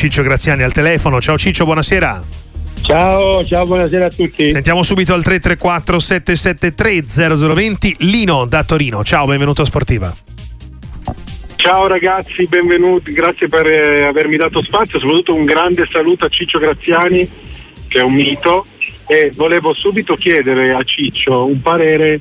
Ciccio Graziani al telefono. Ciao Ciccio, buonasera. Ciao, ciao, buonasera a tutti. Sentiamo subito al 334 773 0020 Lino da Torino. Ciao, benvenuto a Sportiva. Ciao ragazzi, benvenuti, grazie per eh, avermi dato spazio, soprattutto un grande saluto a Ciccio Graziani, che è un mito, e volevo subito chiedere a Ciccio un parere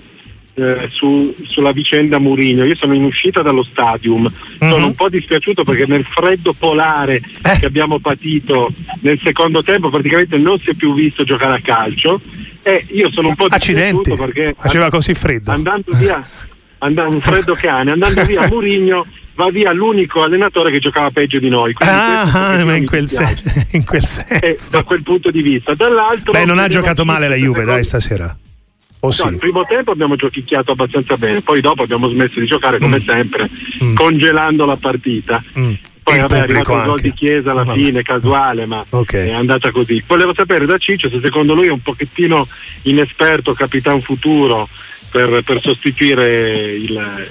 eh, su, sulla vicenda Murigno. Io sono in uscita dallo stadium, mm-hmm. sono un po' dispiaciuto perché nel freddo polare eh. che abbiamo patito nel secondo tempo praticamente non si è più visto giocare a calcio e io sono un po' Accidenti. dispiaciuto perché faceva così freddo. Andando via, andando, un freddo cane, andando via Murigno va via l'unico allenatore che giocava peggio di noi. Ah, ma in quel, sen- in quel, senso. Eh, da quel punto di vista. Dall'altro, Beh, non ha giocato male la Juve, dai, stasera. Oh, no, sì. Il primo tempo abbiamo giochicchiato abbastanza bene, poi dopo abbiamo smesso di giocare come mm. sempre, mm. congelando la partita. Mm. Poi vabbè, è arrivato il gol di Chiesa alla vabbè. fine, casuale, ma okay. è andata così. Volevo sapere da Ciccio se secondo lui è un pochettino inesperto, capitan futuro per, per sostituire il,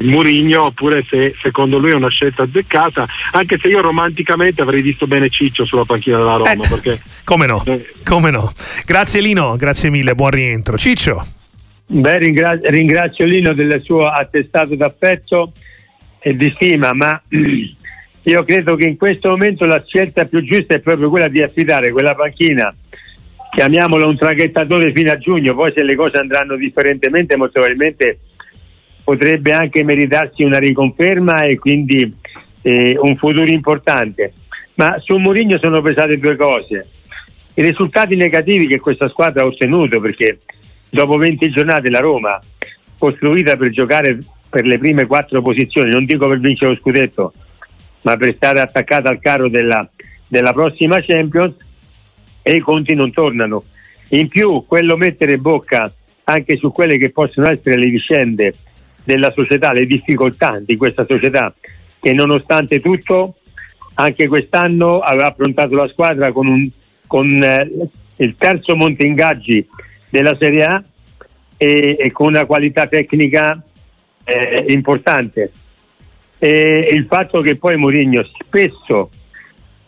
Murigno oppure se secondo lui è una scelta azzeccata anche se io romanticamente avrei visto bene Ciccio sulla panchina della Roma eh, perché, come no eh. come no. Grazie Lino grazie mille buon rientro. Ciccio? Beh, ringra- ringrazio Lino del suo attestato d'affetto e di stima ma io credo che in questo momento la scelta più giusta è proprio quella di affidare quella panchina chiamiamolo un traghettatore fino a giugno poi se le cose andranno differentemente molto probabilmente potrebbe anche meritarsi una riconferma e quindi eh, un futuro importante. Ma su Mourinho sono pesate due cose. I risultati negativi che questa squadra ha ottenuto, perché dopo 20 giornate la Roma, costruita per giocare per le prime quattro posizioni, non dico per vincere lo scudetto, ma per stare attaccata al carro della, della prossima Champions, e i conti non tornano. In più, quello mettere bocca anche su quelle che possono essere le vicende della società, le difficoltà di questa società che nonostante tutto anche quest'anno aveva affrontato la squadra con, un, con eh, il terzo monte ingaggi della Serie A e, e con una qualità tecnica eh, importante. E il fatto che poi Mourinho spesso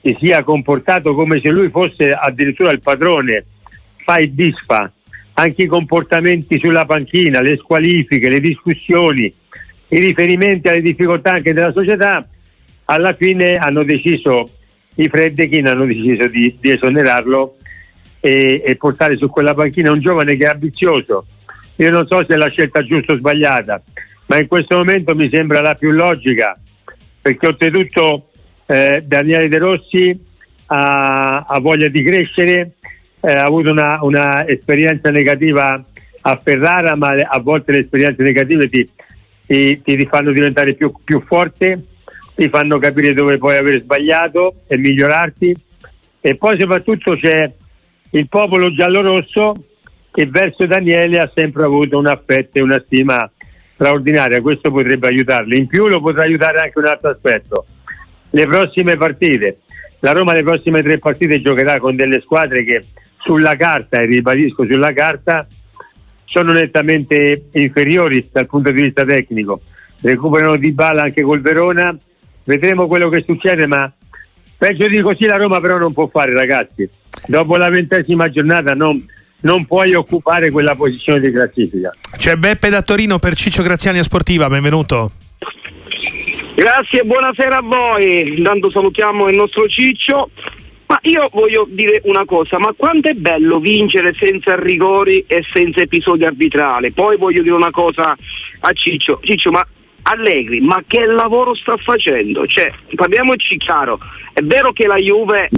si sia comportato come se lui fosse addirittura il padrone, fa e disfa, anche i comportamenti sulla panchina, le squalifiche, le discussioni, i riferimenti alle difficoltà anche della società, alla fine hanno deciso, i Freddechin hanno deciso di, di esonerarlo e, e, portare su quella panchina un giovane che è ambizioso. Io non so se è la scelta giusta o sbagliata, ma in questo momento mi sembra la più logica, perché oltretutto eh, Daniele De Rossi ha, ha voglia di crescere, eh, ha avuto una, una, esperienza negativa a Ferrara, ma a volte le esperienze negative ti, ti, ti fanno diventare più, più, forte, ti fanno capire dove puoi aver sbagliato e migliorarti. E poi soprattutto c'è il popolo giallorosso che verso Daniele ha sempre avuto un affetto e una stima straordinaria, questo potrebbe aiutarli. In più lo potrà aiutare anche un altro aspetto, le prossime partite. La Roma le prossime tre partite giocherà con delle squadre che sulla carta, e ribadisco sulla carta, sono nettamente inferiori dal punto di vista tecnico. Recuperano di balla anche col Verona, vedremo quello che succede, ma peggio di così la Roma però non può fare ragazzi. Dopo la ventesima giornata non, non puoi occupare quella posizione di classifica. C'è Beppe da Torino per Ciccio Graziani a Sportiva, benvenuto. Grazie, buonasera a voi. Intanto salutiamo il nostro Ciccio. Ma io voglio dire una cosa, ma quanto è bello vincere senza rigori e senza episodi arbitrali. Poi voglio dire una cosa a Ciccio. Ciccio, ma Allegri, ma che lavoro sta facendo? Cioè, parliamoci chiaro, è vero che la Juve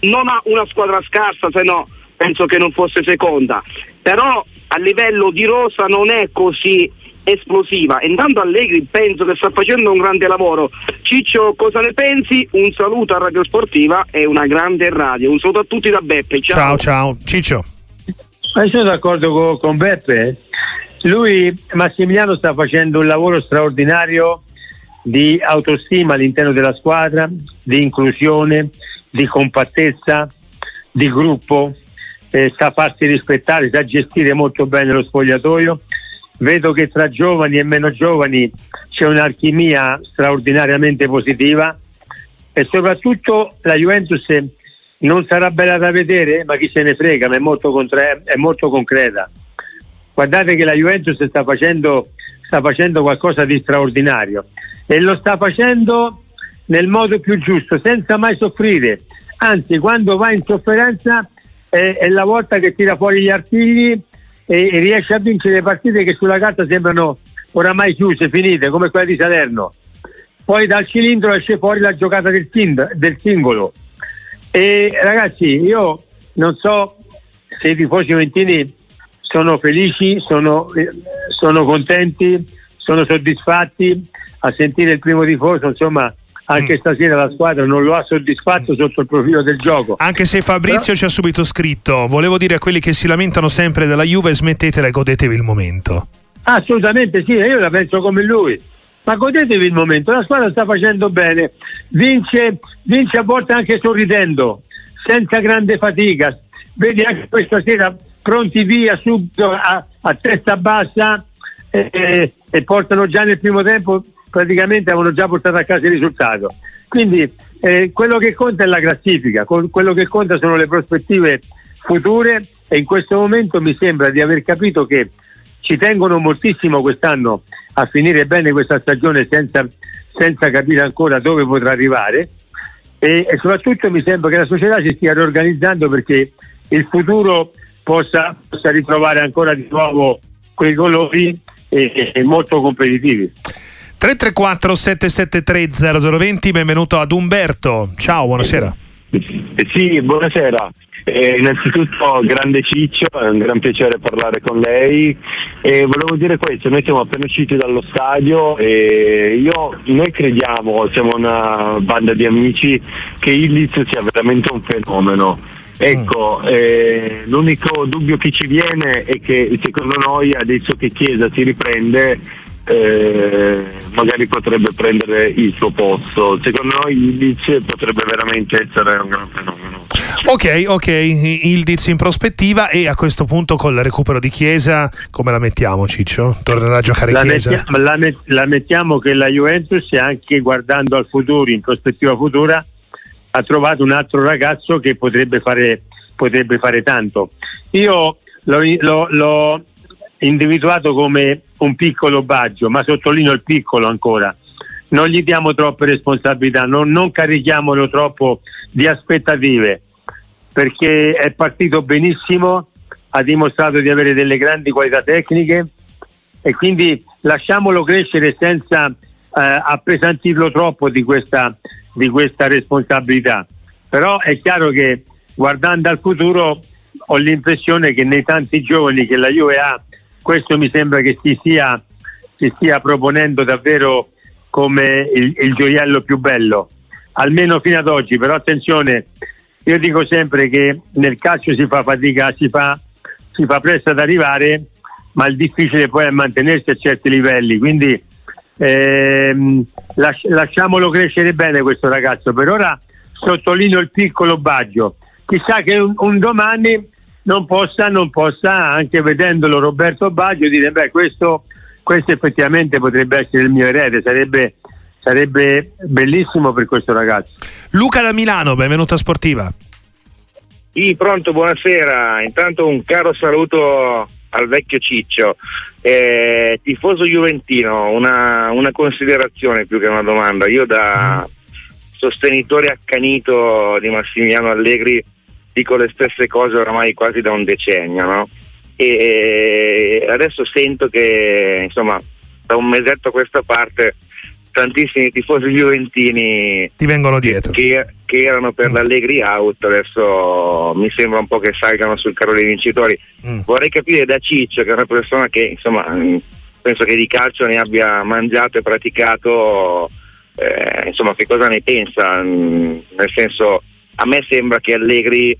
non ha una squadra scarsa, se no penso che non fosse seconda, però a livello di rosa non è così esplosiva. Intanto Allegri penso che sta facendo un grande lavoro. Ciccio, cosa ne pensi? Un saluto a Radio Sportiva e una grande radio. Un saluto a tutti da Beppe. Ciao, ciao, ciao. Ciccio. Ma sono d'accordo con, con Beppe. Lui, Massimiliano, sta facendo un lavoro straordinario di autostima all'interno della squadra, di inclusione, di compattezza, di gruppo, eh, sa farsi rispettare, sa gestire molto bene lo spogliatoio vedo che tra giovani e meno giovani c'è un'alchimia straordinariamente positiva e soprattutto la Juventus non sarà bella da vedere, ma chi se ne frega, ma è molto, contra- è molto concreta. Guardate che la Juventus sta facendo, sta facendo qualcosa di straordinario e lo sta facendo nel modo più giusto, senza mai soffrire. Anzi, quando va in sofferenza è, è la volta che tira fuori gli artigli e, e, riesce a vincere partite che sulla carta sembrano oramai chiuse, finite, come quella di Salerno. Poi dal cilindro esce fuori la giocata del, sind- del singolo. E ragazzi, io non so se i tifosi juventini sono felici, sono, eh, sono contenti, sono soddisfatti a sentire il primo tifoso, insomma anche mm. stasera la squadra non lo ha soddisfatto sotto il profilo del gioco. Anche se Fabrizio Però... ci ha subito scritto, volevo dire a quelli che si lamentano sempre della Juve, smettetela e godetevi il momento. Assolutamente sì, io la penso come lui. Ma godetevi il momento, la squadra sta facendo bene, vince, vince a volte anche sorridendo, senza grande fatica. Vedi anche questa sera pronti via subito a, a testa bassa eh, e portano già nel primo tempo praticamente avevano già portato a casa il risultato. Quindi eh, quello che conta è la classifica, quello che conta sono le prospettive future e in questo momento mi sembra di aver capito che ci tengono moltissimo quest'anno a finire bene questa stagione senza, senza capire ancora dove potrà arrivare e, e, soprattutto mi sembra che la società si stia riorganizzando perché il futuro possa, possa ritrovare ancora di nuovo quei colori e, e molto competitivi. 334 773 0020, benvenuto ad Umberto. Ciao, buonasera. Eh, sì, buonasera. Eh, innanzitutto grande Ciccio, è un gran piacere parlare con lei e volevo dire questo, noi siamo appena usciti dallo stadio e io, noi crediamo, siamo una banda di amici, che Illiz sia veramente un fenomeno. Ecco, eh, l'unico dubbio che ci viene è che secondo noi adesso che Chiesa si riprende eh, magari potrebbe prendere il suo posto. Secondo noi Ildiz potrebbe veramente essere un gran fenomeno. Ok, ok, Ildiz in prospettiva e a questo punto con il recupero di Chiesa come la mettiamo Ciccio? Tornerà a giocare la Chiesa? Mettiamo, la, met- la mettiamo che la Juventus anche guardando al futuro, in prospettiva futura, ha trovato un altro ragazzo che potrebbe fare, potrebbe fare tanto. Io l'ho, l'ho, l'ho individuato come un piccolo baggio, ma sottolineo il piccolo ancora. Non gli diamo troppe responsabilità, non, non carichiamolo troppo di aspettative, perché è partito benissimo, ha dimostrato di avere delle grandi qualità tecniche e quindi lasciamolo crescere senza eh, appesantirlo troppo di questa, di questa responsabilità. Però è chiaro che guardando al futuro ho l'impressione che nei tanti giovani che la Juve ha questo mi sembra che si stia, si stia proponendo davvero come il, il, gioiello più bello, almeno fino ad oggi, però attenzione, io dico sempre che nel calcio si fa fatica, si fa, si fa presto ad arrivare, ma il difficile poi è mantenersi a certi livelli, quindi ehm, lasci- lasciamolo crescere bene questo ragazzo, per ora sottolineo il piccolo baggio, chissà che un, un domani non possa, non possa anche vedendolo Roberto Baggio dire beh questo, questo effettivamente potrebbe essere il mio erede, sarebbe, sarebbe bellissimo per questo ragazzo. Luca da Milano, benvenuto a Sportiva. Sì, pronto, buonasera. Intanto un caro saluto al vecchio Ciccio. Eh, tifoso Juventino, una, una, considerazione più che una domanda. Io da sostenitore accanito di Massimiliano Allegri dico le stesse cose oramai quasi da un decennio, no? E adesso sento che insomma da un mesetto a questa parte tantissimi tifosi juventini ti vengono dietro che, che erano per mm. l'Allegri out adesso mi sembra un po' che salgano sul carro dei vincitori mm. vorrei capire da Ciccio che è una persona che insomma penso che di calcio ne abbia mangiato e praticato eh, insomma che cosa ne pensa mm, nel senso a me sembra che Allegri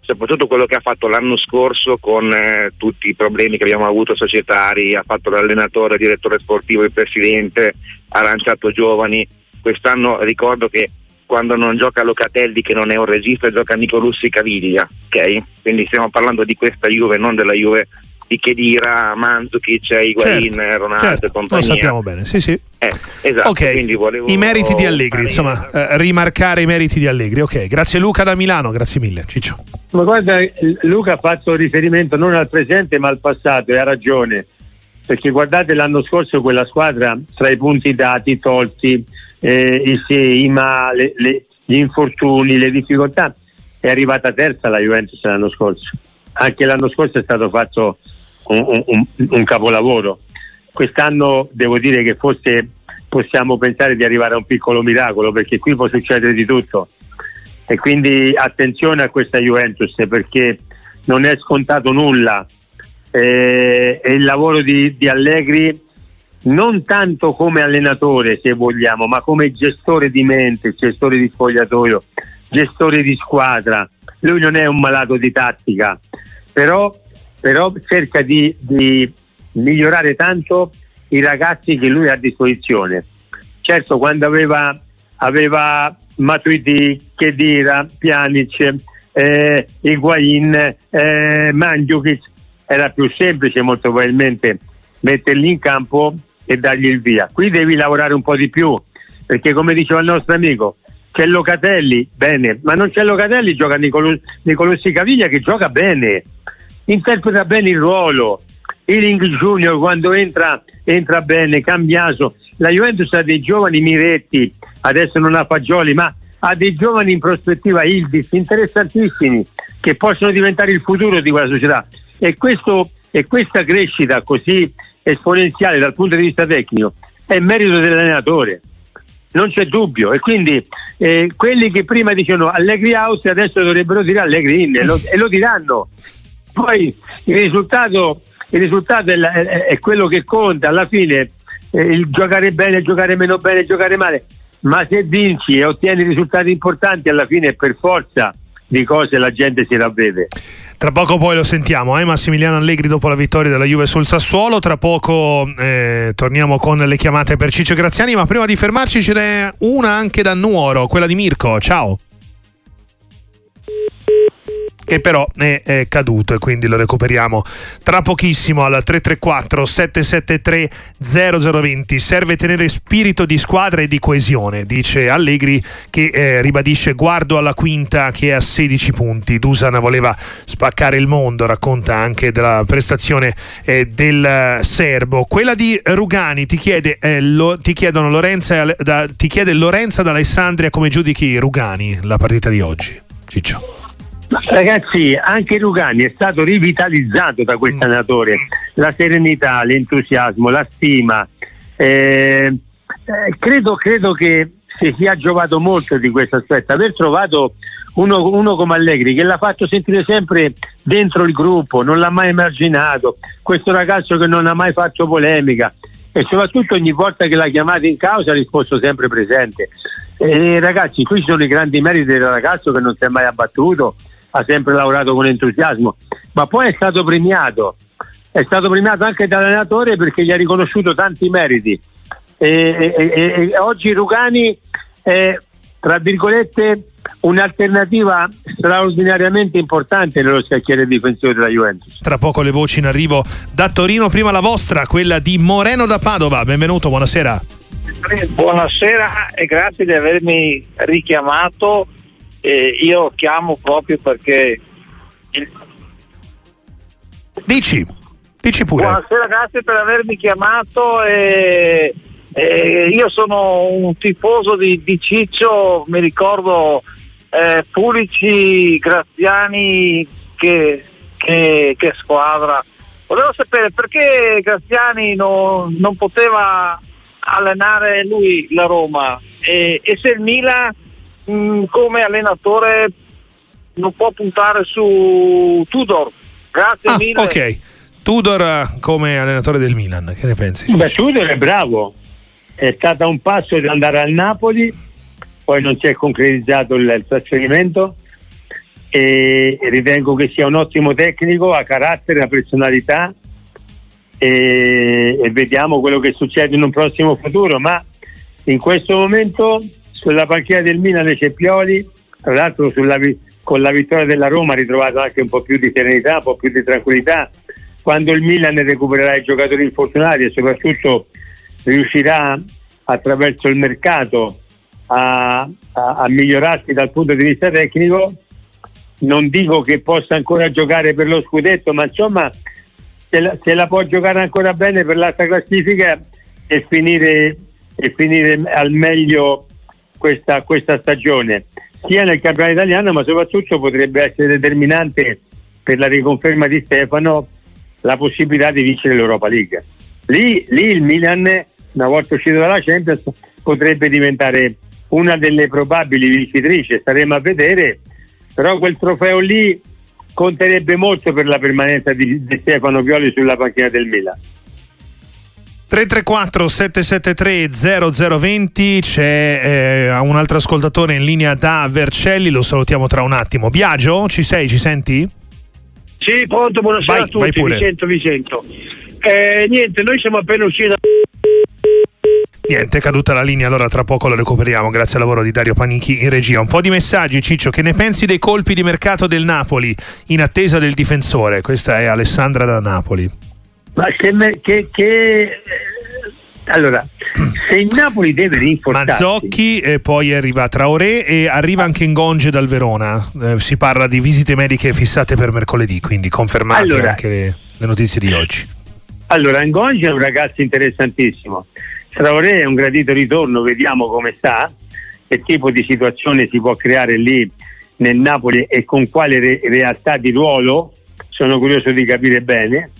soprattutto quello che ha fatto l'anno scorso con eh, tutti i problemi che abbiamo avuto societari, ha fatto l'allenatore, il direttore sportivo, il presidente, ha lanciato giovani. Quest'anno ricordo che quando non gioca Locatelli che non è un regista gioca Nicolussi Caviglia, ok? Quindi stiamo parlando di questa Juve, non della Juve di Chedira, Mandzukic, Higuain, certo, Ronaldo certo, e compagnia. Lo sappiamo bene, sì sì. Eh, esatto, okay. I meriti di Allegri, insomma, eh, rimarcare i meriti di Allegri. Ok, grazie Luca da Milano, grazie mille. Ciccio. Ma guarda, Luca ha fatto riferimento non al presente ma al passato e ha ragione. Perché guardate l'anno scorso quella squadra, tra i punti dati, tolti, eh, i sì, i ma, le, le, gli infortuni, le difficoltà, è arrivata terza la Juventus l'anno scorso. Anche l'anno scorso è stato fatto un, un, un capolavoro. Quest'anno devo dire che forse possiamo pensare di arrivare a un piccolo miracolo perché qui può succedere di tutto. E quindi attenzione a questa Juventus perché non è scontato nulla. Eh, e il lavoro di, di, Allegri non tanto come allenatore se vogliamo ma come gestore di mente, gestore di spogliatoio, gestore di squadra. Lui non è un malato di tattica però però cerca di, di migliorare tanto i ragazzi che lui ha a disposizione. Certo, quando aveva, aveva Matuidi, Chedira, Pjanic, eh, Higuain, eh, Mandzukic, era più semplice molto probabilmente metterli in campo e dargli il via. Qui devi lavorare un po' di più, perché come diceva il nostro amico, c'è Locatelli, bene, ma non c'è Locatelli, gioca Nicolossi Caviglia che gioca bene interpreta bene il ruolo. Iring Junior quando entra, entra bene, Cambiaso. La Juventus ha dei giovani Miretti, adesso non ha Fagioli, ma ha dei giovani in prospettiva Ildis interessantissimi che possono diventare il futuro di quella società. E, questo, e questa crescita così esponenziale dal punto di vista tecnico è merito dell'allenatore non c'è dubbio e quindi eh, quelli che prima dicevano Allegri House adesso dovrebbero dire Allegri in e lo, e lo diranno poi il risultato, il risultato è, è, è, quello che conta, alla fine eh, il giocare bene, giocare meno bene, giocare male, ma se vinci e ottieni risultati importanti alla fine per forza di cose la gente si ravvede. Tra poco poi lo sentiamo, eh? Massimiliano Allegri dopo la vittoria della Juve sul Sassuolo. Tra poco eh, torniamo con le chiamate per Ciccio Graziani, ma prima di fermarci ce n'è una anche da Nuoro, quella di Mirko. Ciao che però è, è, caduto e quindi lo recuperiamo tra pochissimo al 334 773 0020 serve tenere spirito di squadra e di coesione dice Allegri che eh, ribadisce guardo alla quinta che è a 16 punti. Dusan voleva spaccare il mondo racconta anche della prestazione eh, del serbo. Quella di Rugani ti, chiede, eh, lo, ti Lorenza, da, ti chiede Lorenza d'Alessandria come giudichi Rugani la partita di oggi Ciccio Ragazzi, anche Rugani è stato rivitalizzato da questo mm. allenatore. La serenità, l'entusiasmo, la stima. Eh, eh, credo, credo, che si sia giovato molto di questo aspetto. Aver trovato uno, uno, come Allegri che l'ha fatto sentire sempre dentro il gruppo, non l'ha mai emarginato. Questo ragazzo che non ha mai fatto polemica e soprattutto ogni volta che l'ha chiamato in causa ha risposto sempre presente. Eh, ragazzi, qui sono i grandi meriti del ragazzo che non si è mai abbattuto ha sempre lavorato con entusiasmo, ma poi è stato premiato, è stato premiato anche dall'allenatore perché gli ha riconosciuto tanti meriti. E, e, e, e oggi Rugani è, tra virgolette, un'alternativa straordinariamente importante nello scacchiere difensivo della Juventus. Tra poco le voci in arrivo da Torino, prima la vostra, quella di Moreno da Padova. Benvenuto, buonasera. Buonasera e grazie di avermi richiamato eh, io chiamo proprio perché... Dici, dici pure. Buonasera, grazie per avermi chiamato. E, e io sono un tifoso di, di Ciccio, mi ricordo eh, Pulici, Graziani, che, che, che, squadra. Volevo sapere perché Graziani non, non poteva allenare lui la Roma e, e se il Milan mh, mm, come allenatore non può puntare su Tudor. Grazie ah, mille. Ok, Tudor eh, come allenatore del Milan, che ne pensi? Beh, Tudor è bravo, è stato un passo di andare al Napoli, poi non si è concretizzato il, il trasferimento e ritengo che sia un ottimo tecnico, ha carattere, ha personalità e, e vediamo quello che succede in un prossimo futuro, ma in questo momento sulla panchina del Milan c'è Pioli, tra l'altro sulla, con la vittoria della Roma ha ritrovato anche un po' più di serenità, un po' più di tranquillità, quando il Milan recupererà i giocatori infortunati e soprattutto riuscirà attraverso il mercato a, a, a migliorarsi dal punto di vista tecnico, non dico che possa ancora giocare per lo scudetto, ma insomma se la, se la può giocare ancora bene per l'alta classifica e finire, e finire al meglio questa, questa stagione, sia nel campionato italiano ma soprattutto potrebbe essere determinante per la riconferma di Stefano la possibilità di vincere l'Europa League. Lì, lì il Milan, una volta uscito dalla Champions, potrebbe diventare una delle probabili vincitrici, staremo a vedere, però quel trofeo lì conterebbe molto per la permanenza di, di Stefano Pioli sulla panchina del Milan. 334 773 0020 c'è eh, un altro ascoltatore in linea da Vercelli, lo salutiamo tra un attimo. Biagio, ci sei, ci senti? Sì, pronto, buonasera vai, a tutti, vi sento, vi sento. Eh, niente, noi siamo appena usciti da... Niente, è caduta la linea, allora tra poco la recuperiamo grazie al lavoro di Dario Panichi in regia. Un po' di messaggi, Ciccio, che ne pensi dei colpi di mercato del Napoli in attesa del difensore? Questa è Alessandra da Napoli. Ma che, che, che allora, se il Napoli deve rinforzarsi Mazzocchi e poi arriva Traoré e arriva anche Ngonge dal Verona eh, si parla di visite mediche fissate per mercoledì quindi confermate allora, anche le, le, notizie di oggi allora Ngonge è un ragazzo interessantissimo Traoré è un gradito ritorno vediamo come sta che tipo di situazione si può creare lì nel Napoli e con quale re- realtà di ruolo sono curioso di capire bene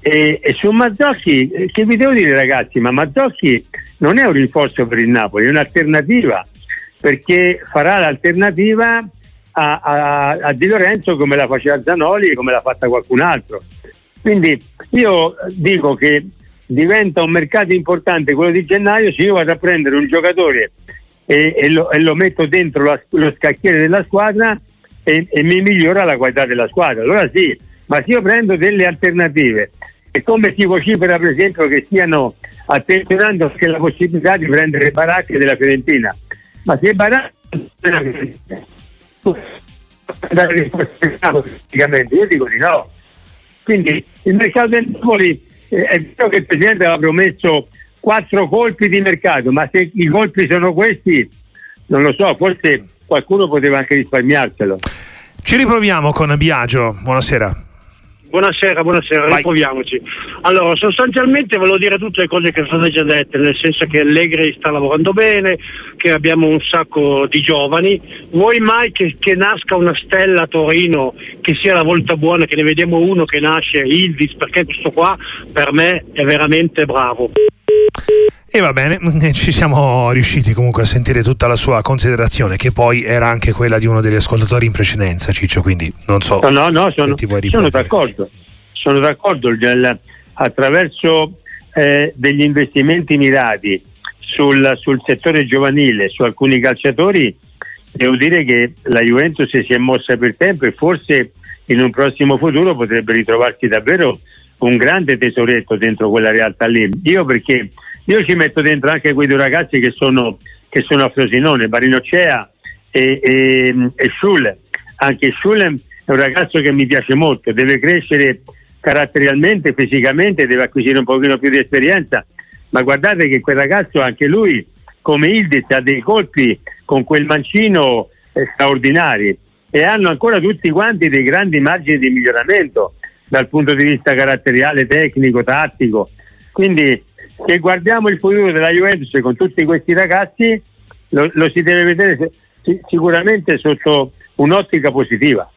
e, e, su Mazzocchi, che vi devo dire ragazzi, ma Mazzocchi non è un rinforzo per il Napoli, è un'alternativa, perché farà l'alternativa a, a, a Di Lorenzo come la faceva Zanoli e come l'ha fatta qualcun altro. Quindi io dico che diventa un mercato importante quello di gennaio se io vado a prendere un giocatore e, e, lo, e lo, metto dentro la, lo scacchiere della squadra e, e mi migliora la qualità della squadra. Allora sì, ma se io prendo delle alternative e come si vocifera per esempio che stiano attenzionando anche la possibilità di prendere baracche della Fiorentina ma se baracche della Fiorentina io dico di no quindi il mercato del Napoli è vero che il Presidente aveva promesso quattro colpi di mercato ma se i colpi sono questi non lo so forse qualcuno poteva anche risparmiarselo ci riproviamo con Biagio. Buonasera Buonasera, buonasera, Vai. riproviamoci. Allora, sostanzialmente volevo dire tutte le cose che sono state già dette, nel senso che Allegri sta lavorando bene, che abbiamo un sacco di giovani. Vuoi mai che, che nasca una stella a Torino che sia la volta buona, che ne vediamo uno che nasce, Ildis, perché questo qua per me è veramente bravo. E va bene, ci siamo riusciti comunque a sentire tutta la sua considerazione, che poi era anche quella di uno degli ascoltatori in precedenza, Ciccio, quindi non so. No, no, no sono, sono d'accordo, sono d'accordo. attraverso eh, degli investimenti mirati sul, sul settore giovanile, su alcuni calciatori, devo dire che la Juventus si è mossa per tempo e forse in un prossimo futuro potrebbe ritrovarsi davvero un grande tesoretto dentro quella realtà lì. Io perché io ci metto dentro anche quei due ragazzi che sono, che sono a Frosinone, Barinocea e, e, e Schule. Anche Schule è un ragazzo che mi piace molto, deve crescere caratterialmente, fisicamente, deve acquisire un pochino più di esperienza, ma guardate che quel ragazzo, anche lui, come Ildiz, ha dei colpi con quel mancino straordinari e hanno ancora tutti quanti dei grandi margini di miglioramento dal punto di vista caratteriale, tecnico, tattico. Quindi se guardiamo il futuro della Juventus con tutti questi ragazzi lo, lo si deve vedere sicuramente sotto un'ottica positiva.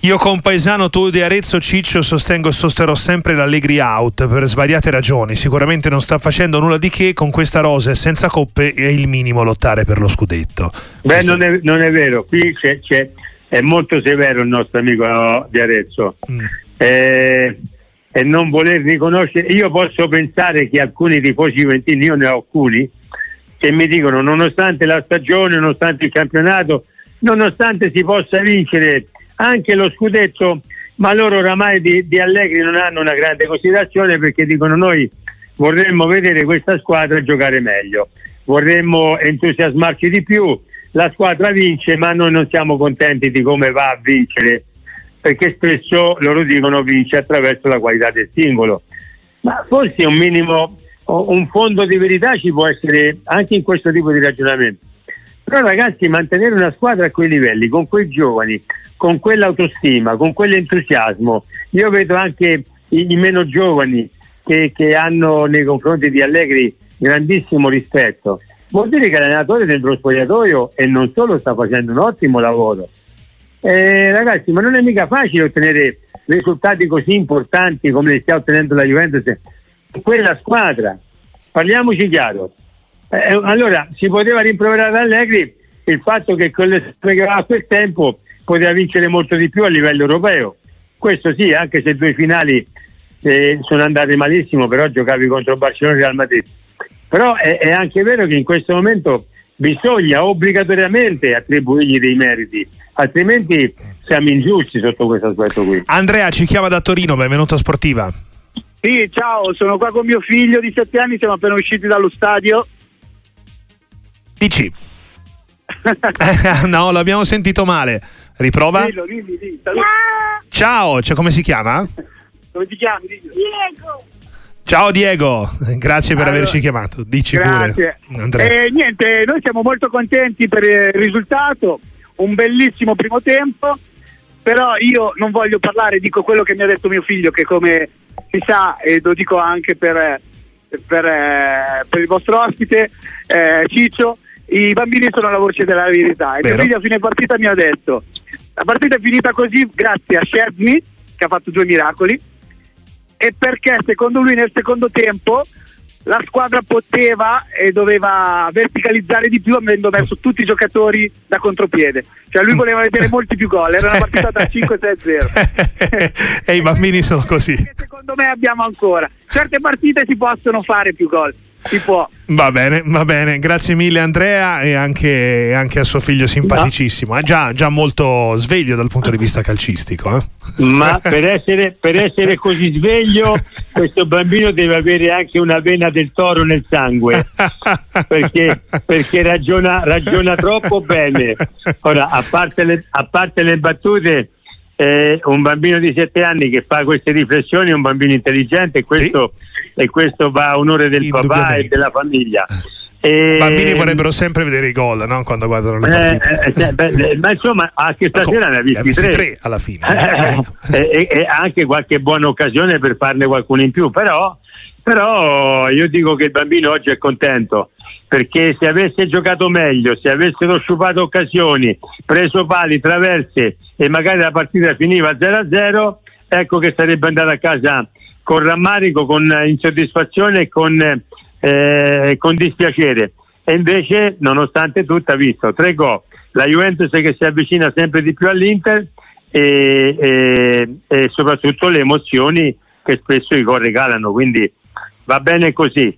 Io con Paesano, tu di Arezzo, Ciccio, sostengo e sosterrò sempre l'Allegri out per svariate ragioni. Sicuramente non sta facendo nulla di che, con questa rosa e senza coppe è il minimo lottare per lo scudetto. Beh, non è, non è, vero, qui c'è, c'è, è molto severo il nostro amico di Arezzo. Mm. Eh, e non voler riconoscere. Io posso pensare che alcuni tifosi juventini, io ne ho alcuni, che mi dicono nonostante la stagione, nonostante il campionato, nonostante si possa vincere anche lo scudetto, ma loro oramai di, di Allegri non hanno una grande considerazione perché dicono noi vorremmo vedere questa squadra giocare meglio, vorremmo entusiasmarci di più, la squadra vince ma noi non siamo contenti di come va a vincere perché spesso loro dicono vince attraverso la qualità del singolo. Ma forse un minimo, un fondo di verità ci può essere anche in questo tipo di ragionamento. Però ragazzi, mantenere una squadra a quei livelli, con quei giovani, con quell'autostima, con quell'entusiasmo, io vedo anche i, i meno giovani che, che, hanno nei confronti di Allegri grandissimo rispetto. Vuol dire che l'allenatore dentro lo spogliatoio e non solo sta facendo un ottimo lavoro. Eh, ragazzi, ma non è mica facile ottenere risultati così importanti come li sta ottenendo la Juventus quella squadra. Parliamoci chiaro. Eh, eh, allora si poteva rimproverare Allegri il fatto che quelle che a quel tempo poteva vincere molto di più a livello europeo. Questo sì, anche se due finali eh, sono andate malissimo, però giocavi contro Barcellona e Real Madrid. Però è, è, anche vero che in questo momento bisogna obbligatoriamente attribuirgli dei meriti, altrimenti siamo ingiusti sotto questo aspetto qui. Andrea ci chiama da Torino, benvenuto a Sportiva. Sì, ciao, sono qua con mio figlio di 7 anni, siamo appena usciti dallo stadio Dici. no, l'abbiamo sentito male. Riprova. Dillo, dillo, dillo. Ciao, cioè, come si chiama? Come ti chiami? Diego. Ciao Diego, grazie per allora, averci chiamato. Dici grazie. pure. Eh, niente, noi siamo molto contenti per il risultato, un bellissimo primo tempo, però io non voglio parlare, dico quello che mi ha detto mio figlio, che come si sa, e lo dico anche per, per, eh, per il vostro ospite, eh, Ciccio, i bambini sono la voce della verità. E mio figlio a fine partita mi ha detto: La partita è finita così grazie a Szczesny, che ha fatto due miracoli, e perché secondo lui nel secondo tempo la squadra poteva e doveva verticalizzare di più avendo messo tutti i giocatori da contropiede. Cioè lui voleva vedere molti più gol, era una partita da 5-6-0. e i bambini sono così. Secondo me abbiamo ancora. Certe partite si possono fare più gol si può. Va bene, va bene, grazie mille Andrea e anche, anche a suo figlio simpaticissimo, è no. già, già, molto sveglio dal punto di vista calcistico. Eh? Ma per essere, per essere, così sveglio questo bambino deve avere anche una vena del toro nel sangue, perché, perché ragiona, ragiona, troppo bene. Ora, a parte le, a parte le battute, eh, un bambino di sette anni che fa queste riflessioni è un bambino intelligente questo... Sì e questo va a onore del papà e della famiglia. I bambini vorrebbero sempre vedere i gol no? quando guardano le eh, partite. Eh, eh, beh, ma insomma, anche stasera ne ha visti, visti tre. tre. alla fine. Eh, eh, e, e, anche qualche buona occasione per farne qualcuno in più. Però, però io dico che il bambino oggi è contento perché se avesse giocato meglio, se avessero sciupato occasioni, preso pali, traverse e magari la partita finiva 0-0, ecco che sarebbe andato a casa con rammarico, con insoddisfazione e con, eh, con dispiacere. E invece, nonostante tutto, ha visto tre gol. La Juventus che si avvicina sempre di più all'Inter e, e, e soprattutto le emozioni che spesso i gol regalano. Quindi va bene così.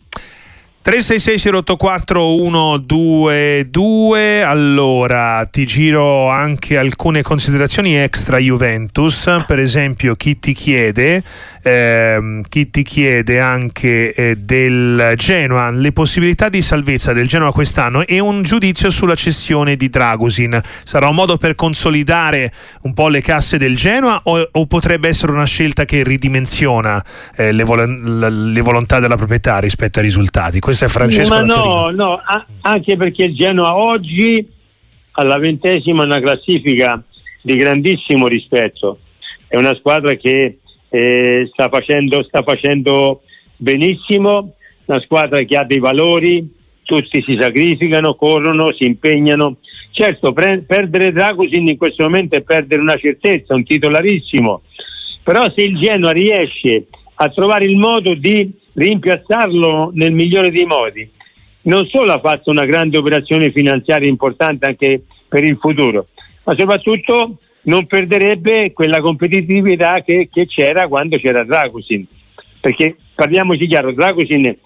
366-084-122 allora ti giro anche alcune considerazioni extra Juventus per esempio chi ti chiede eh, chi ti chiede anche eh, del Genoa le possibilità di salvezza del Genoa quest'anno e un giudizio sulla cessione di Dragusin sarà un modo per consolidare un po' le casse del Genoa o, o potrebbe essere una scelta che ridimensiona eh, le, vol- le volontà della proprietà rispetto ai risultati? Questo è Francesco Ma no, no, a- anche perché il Genoa oggi alla ventesima una classifica di grandissimo rispetto. È una squadra che eh, sta, facendo, sta facendo benissimo, una squadra che ha dei valori, tutti si sacrificano, corrono, si impegnano. Certo, pre- perdere Dragusin in questo momento è perdere una certezza, un titolarissimo, però se il Genoa riesce a trovare il modo di rimpiazzarlo nel migliore dei modi. Non solo ha fatto una grande operazione finanziaria importante anche per il futuro, ma soprattutto non perderebbe quella competitività che, che c'era quando c'era Dragusin. Perché parliamoci chiaro, Dragusin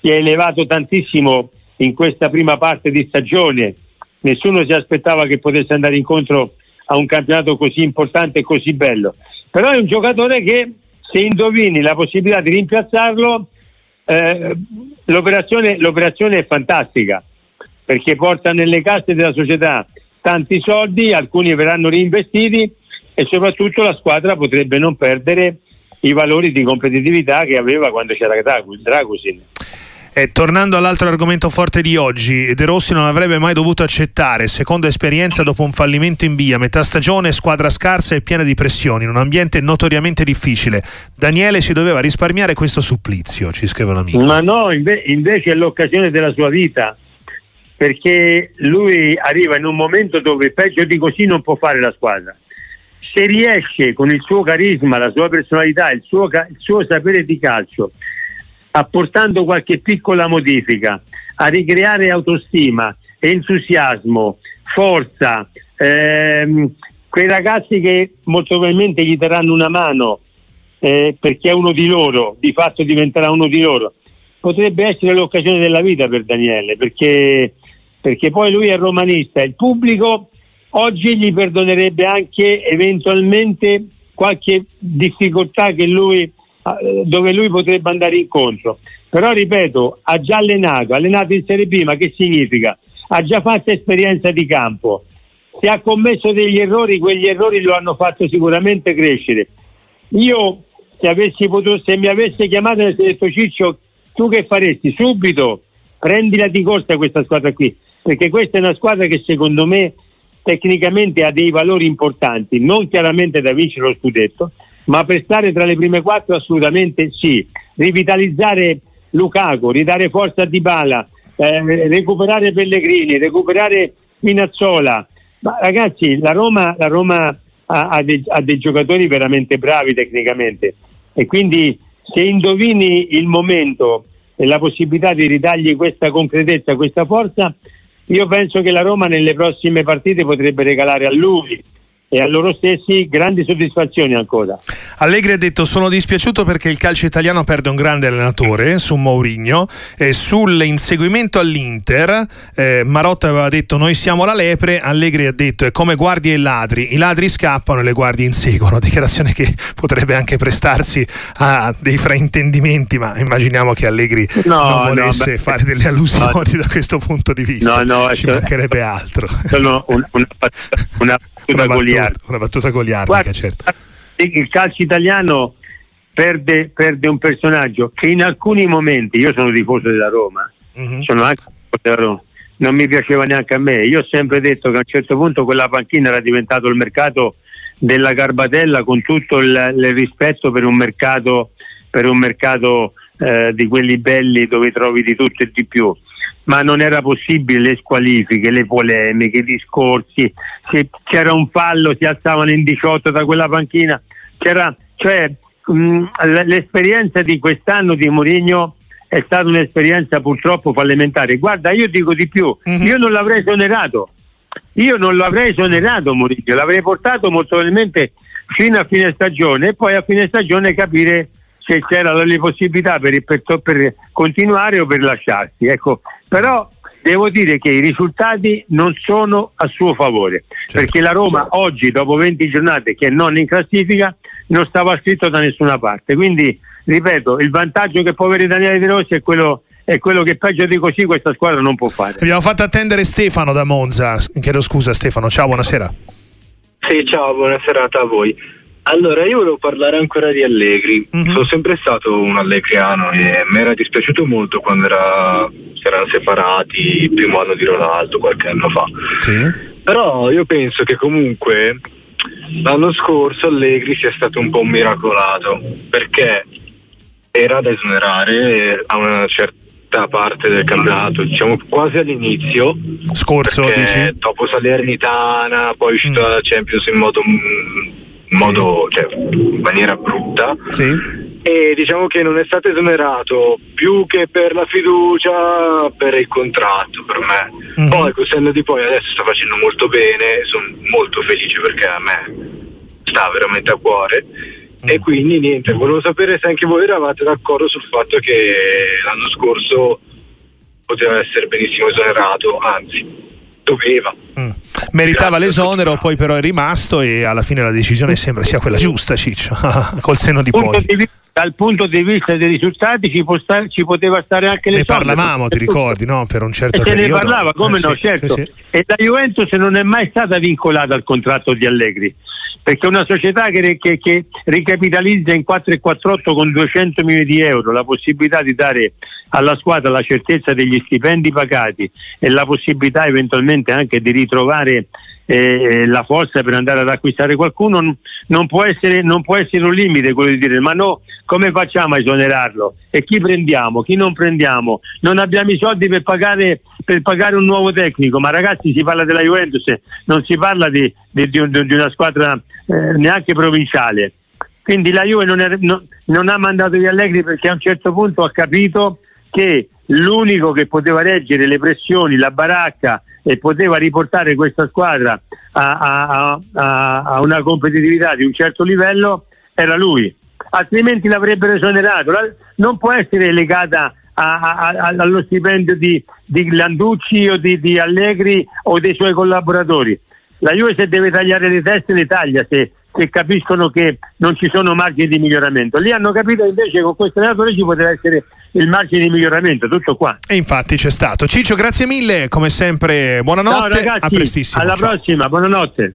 si è elevato tantissimo in questa prima parte di stagione, nessuno si aspettava che potesse andare incontro a un campionato così importante e così bello. Però è un giocatore che se indovini la possibilità di rimpiazzarlo eh, l'operazione, l'operazione è fantastica perché porta nelle casse della società tanti soldi, alcuni verranno reinvestiti e soprattutto la squadra potrebbe non perdere i valori di competitività che aveva quando c'era Dragusin. Eh, tornando all'altro argomento forte di oggi, De Rossi non avrebbe mai dovuto accettare, seconda esperienza dopo un fallimento in via, metà stagione, squadra scarsa e piena di pressioni, in un ambiente notoriamente difficile. Daniele si doveva risparmiare questo supplizio, ci scrive un amico. Ma no, inve- invece è l'occasione della sua vita, perché lui arriva in un momento dove peggio di così non può fare la squadra. Se riesce con il suo carisma, la sua personalità, il suo, il suo sapere di calcio, apportando qualche piccola modifica, a ricreare autostima, entusiasmo, forza, ehm, quei ragazzi che molto probabilmente gli daranno una mano eh, perché è uno di loro, di fatto diventerà uno di loro, potrebbe essere l'occasione della vita per Daniele, perché, perché poi lui è romanista, il pubblico oggi gli perdonerebbe anche eventualmente qualche difficoltà lui eh, dove lui potrebbe andare incontro. Però ripeto, ha già allenato, ha allenato in Serie B, ma che significa? Ha già fatto esperienza di campo. Se ha commesso degli errori, quegli errori lo hanno fatto sicuramente crescere. Io, se, potuto, se mi avesse chiamato e avessi detto Ciccio, tu che faresti? Subito prendila di corsa questa squadra qui, perché questa è una squadra che secondo me tecnicamente ha dei valori importanti, non chiaramente da vincere lo scudetto, ma per stare tra le prime quattro assolutamente sì. Rivitalizzare Lukaku, ridare forza a Dybala, eh, recuperare Pellegrini, recuperare Minazzola. Ma ragazzi, la Roma, la Roma ha, ha, dei, ha dei giocatori veramente bravi tecnicamente e quindi se indovini il momento e la possibilità di ridargli questa concretezza, questa forza, io penso che la Roma nelle prossime partite potrebbe regalare a lui e a loro stessi grandi soddisfazioni ancora. Allegri ha detto sono dispiaciuto perché il calcio italiano perde un grande allenatore su Mourinho e sull'inseguimento all'Inter eh, Marotta aveva detto noi siamo la lepre. Allegri ha detto è come guardie e ladri. I ladri scappano e le guardie inseguono. Dichiarazione che potrebbe anche prestarsi a dei fraintendimenti ma immaginiamo che Allegri no, non volesse no, fare delle allusioni no, da questo punto di vista. No, no, ci cioè, mancherebbe altro. sono un, una, una, una, una goliardica. Una battuta goliardica, Guarda, certo. Il calcio italiano perde, perde, un personaggio che in alcuni momenti, io sono tifoso della Roma, mm-hmm. sono anche della Roma, non mi piaceva neanche a me. Io ho sempre detto che a un certo punto quella panchina era diventato il mercato della Garbatella con tutto il, il rispetto per un mercato, per un mercato eh, di quelli belli dove trovi di tutto e di più ma non era possibile le squalifiche, le polemiche, i discorsi, se c'era un fallo si alzavano in 18 da quella panchina, c'era, cioè, mh, l'esperienza di quest'anno di Mourinho è stata un'esperienza purtroppo fallimentare. Guarda, io dico di più, mm-hmm. io non l'avrei esonerato, io non l'avrei esonerato Mourinho, l'avrei portato molto probabilmente fino a fine stagione e poi a fine stagione capire se c'erano le possibilità per, per, per continuare o per lasciarsi. Ecco, però devo dire che i risultati non sono a suo favore, certo. perché la Roma oggi, dopo 20 giornate che non in classifica, non stava scritto da nessuna parte. Quindi, ripeto, il vantaggio che può avere Daniele De Rossi è quello è quello che peggio di così questa squadra non può fare. Abbiamo fatto attendere Stefano da Monza. Chiedo scusa Stefano, ciao, buonasera. Sì, ciao, buona serata a voi. Allora, io volevo parlare ancora di Allegri. Mm-hmm. Sono sempre stato un allegriano e mi era dispiaciuto molto quando era, si erano separati il primo anno di Ronaldo, qualche anno fa. Sì. Però io penso che comunque l'anno scorso Allegri sia stato un po' miracolato, perché era da esonerare a una certa parte del campionato, diciamo quasi all'inizio. Scorso, dici? Dopo Salernitana, poi è uscito mm. dalla Champions in modo in modo, cioè, in maniera brutta. Sì. E diciamo che non è stato esonerato più che per la fiducia, per il contratto per me. Mm-hmm. Poi col senno di poi adesso sta facendo molto bene, sono molto felice perché a me sta veramente a cuore. Mm. E quindi niente, volevo sapere se anche voi eravate d'accordo sul fatto che l'anno scorso poteva essere benissimo esonerato, anzi doveva. Mm. Meritava l'esonero, poi però è rimasto e alla fine la decisione sembra sia quella giusta, Ciccio, col seno di poi. Di dal punto di vista dei risultati ci, stare, ci poteva stare anche l'esonero. Ne parlavamo, ti ricordi, no? Per un certo e periodo. Se ne parlava, come eh, no, sì, certo. Sì, sì. E la Juventus non è mai stata vincolata al contratto di Allegri. Perché una società che, che, che ricapitalizza in 4,48 con 200 milioni di euro la possibilità di dare alla squadra la certezza degli stipendi pagati e la possibilità eventualmente anche di ritrovare eh, la forza per andare ad acquistare qualcuno non può, essere, non può essere un limite quello di dire ma no come facciamo a esonerarlo? E chi prendiamo? Chi non prendiamo? Non abbiamo i soldi per pagare, per pagare un nuovo tecnico. Ma ragazzi si parla della Juventus non si parla di, di, di, di una squadra eh, neanche provinciale. Quindi la Juve non, è, non, non ha mandato gli Allegri perché a un certo punto ha capito che l'unico che poteva reggere le pressioni, la baracca e poteva riportare questa squadra a, a, a, a una competitività di un certo livello era lui, altrimenti l'avrebbero esonerato. Non può essere legata allo stipendio di, di Landucci o di, di, Allegri o dei suoi collaboratori. La Juve se deve tagliare le teste le taglia se, se capiscono che non ci sono margini di miglioramento. Lì hanno capito invece che con questo allenatore ci poteva essere il margine di miglioramento, tutto qua. E infatti c'è stato. Ciccio, grazie mille, come sempre, buonanotte, Ciao ragazzi, a prestissimo. Alla Ciao. prossima, buonanotte.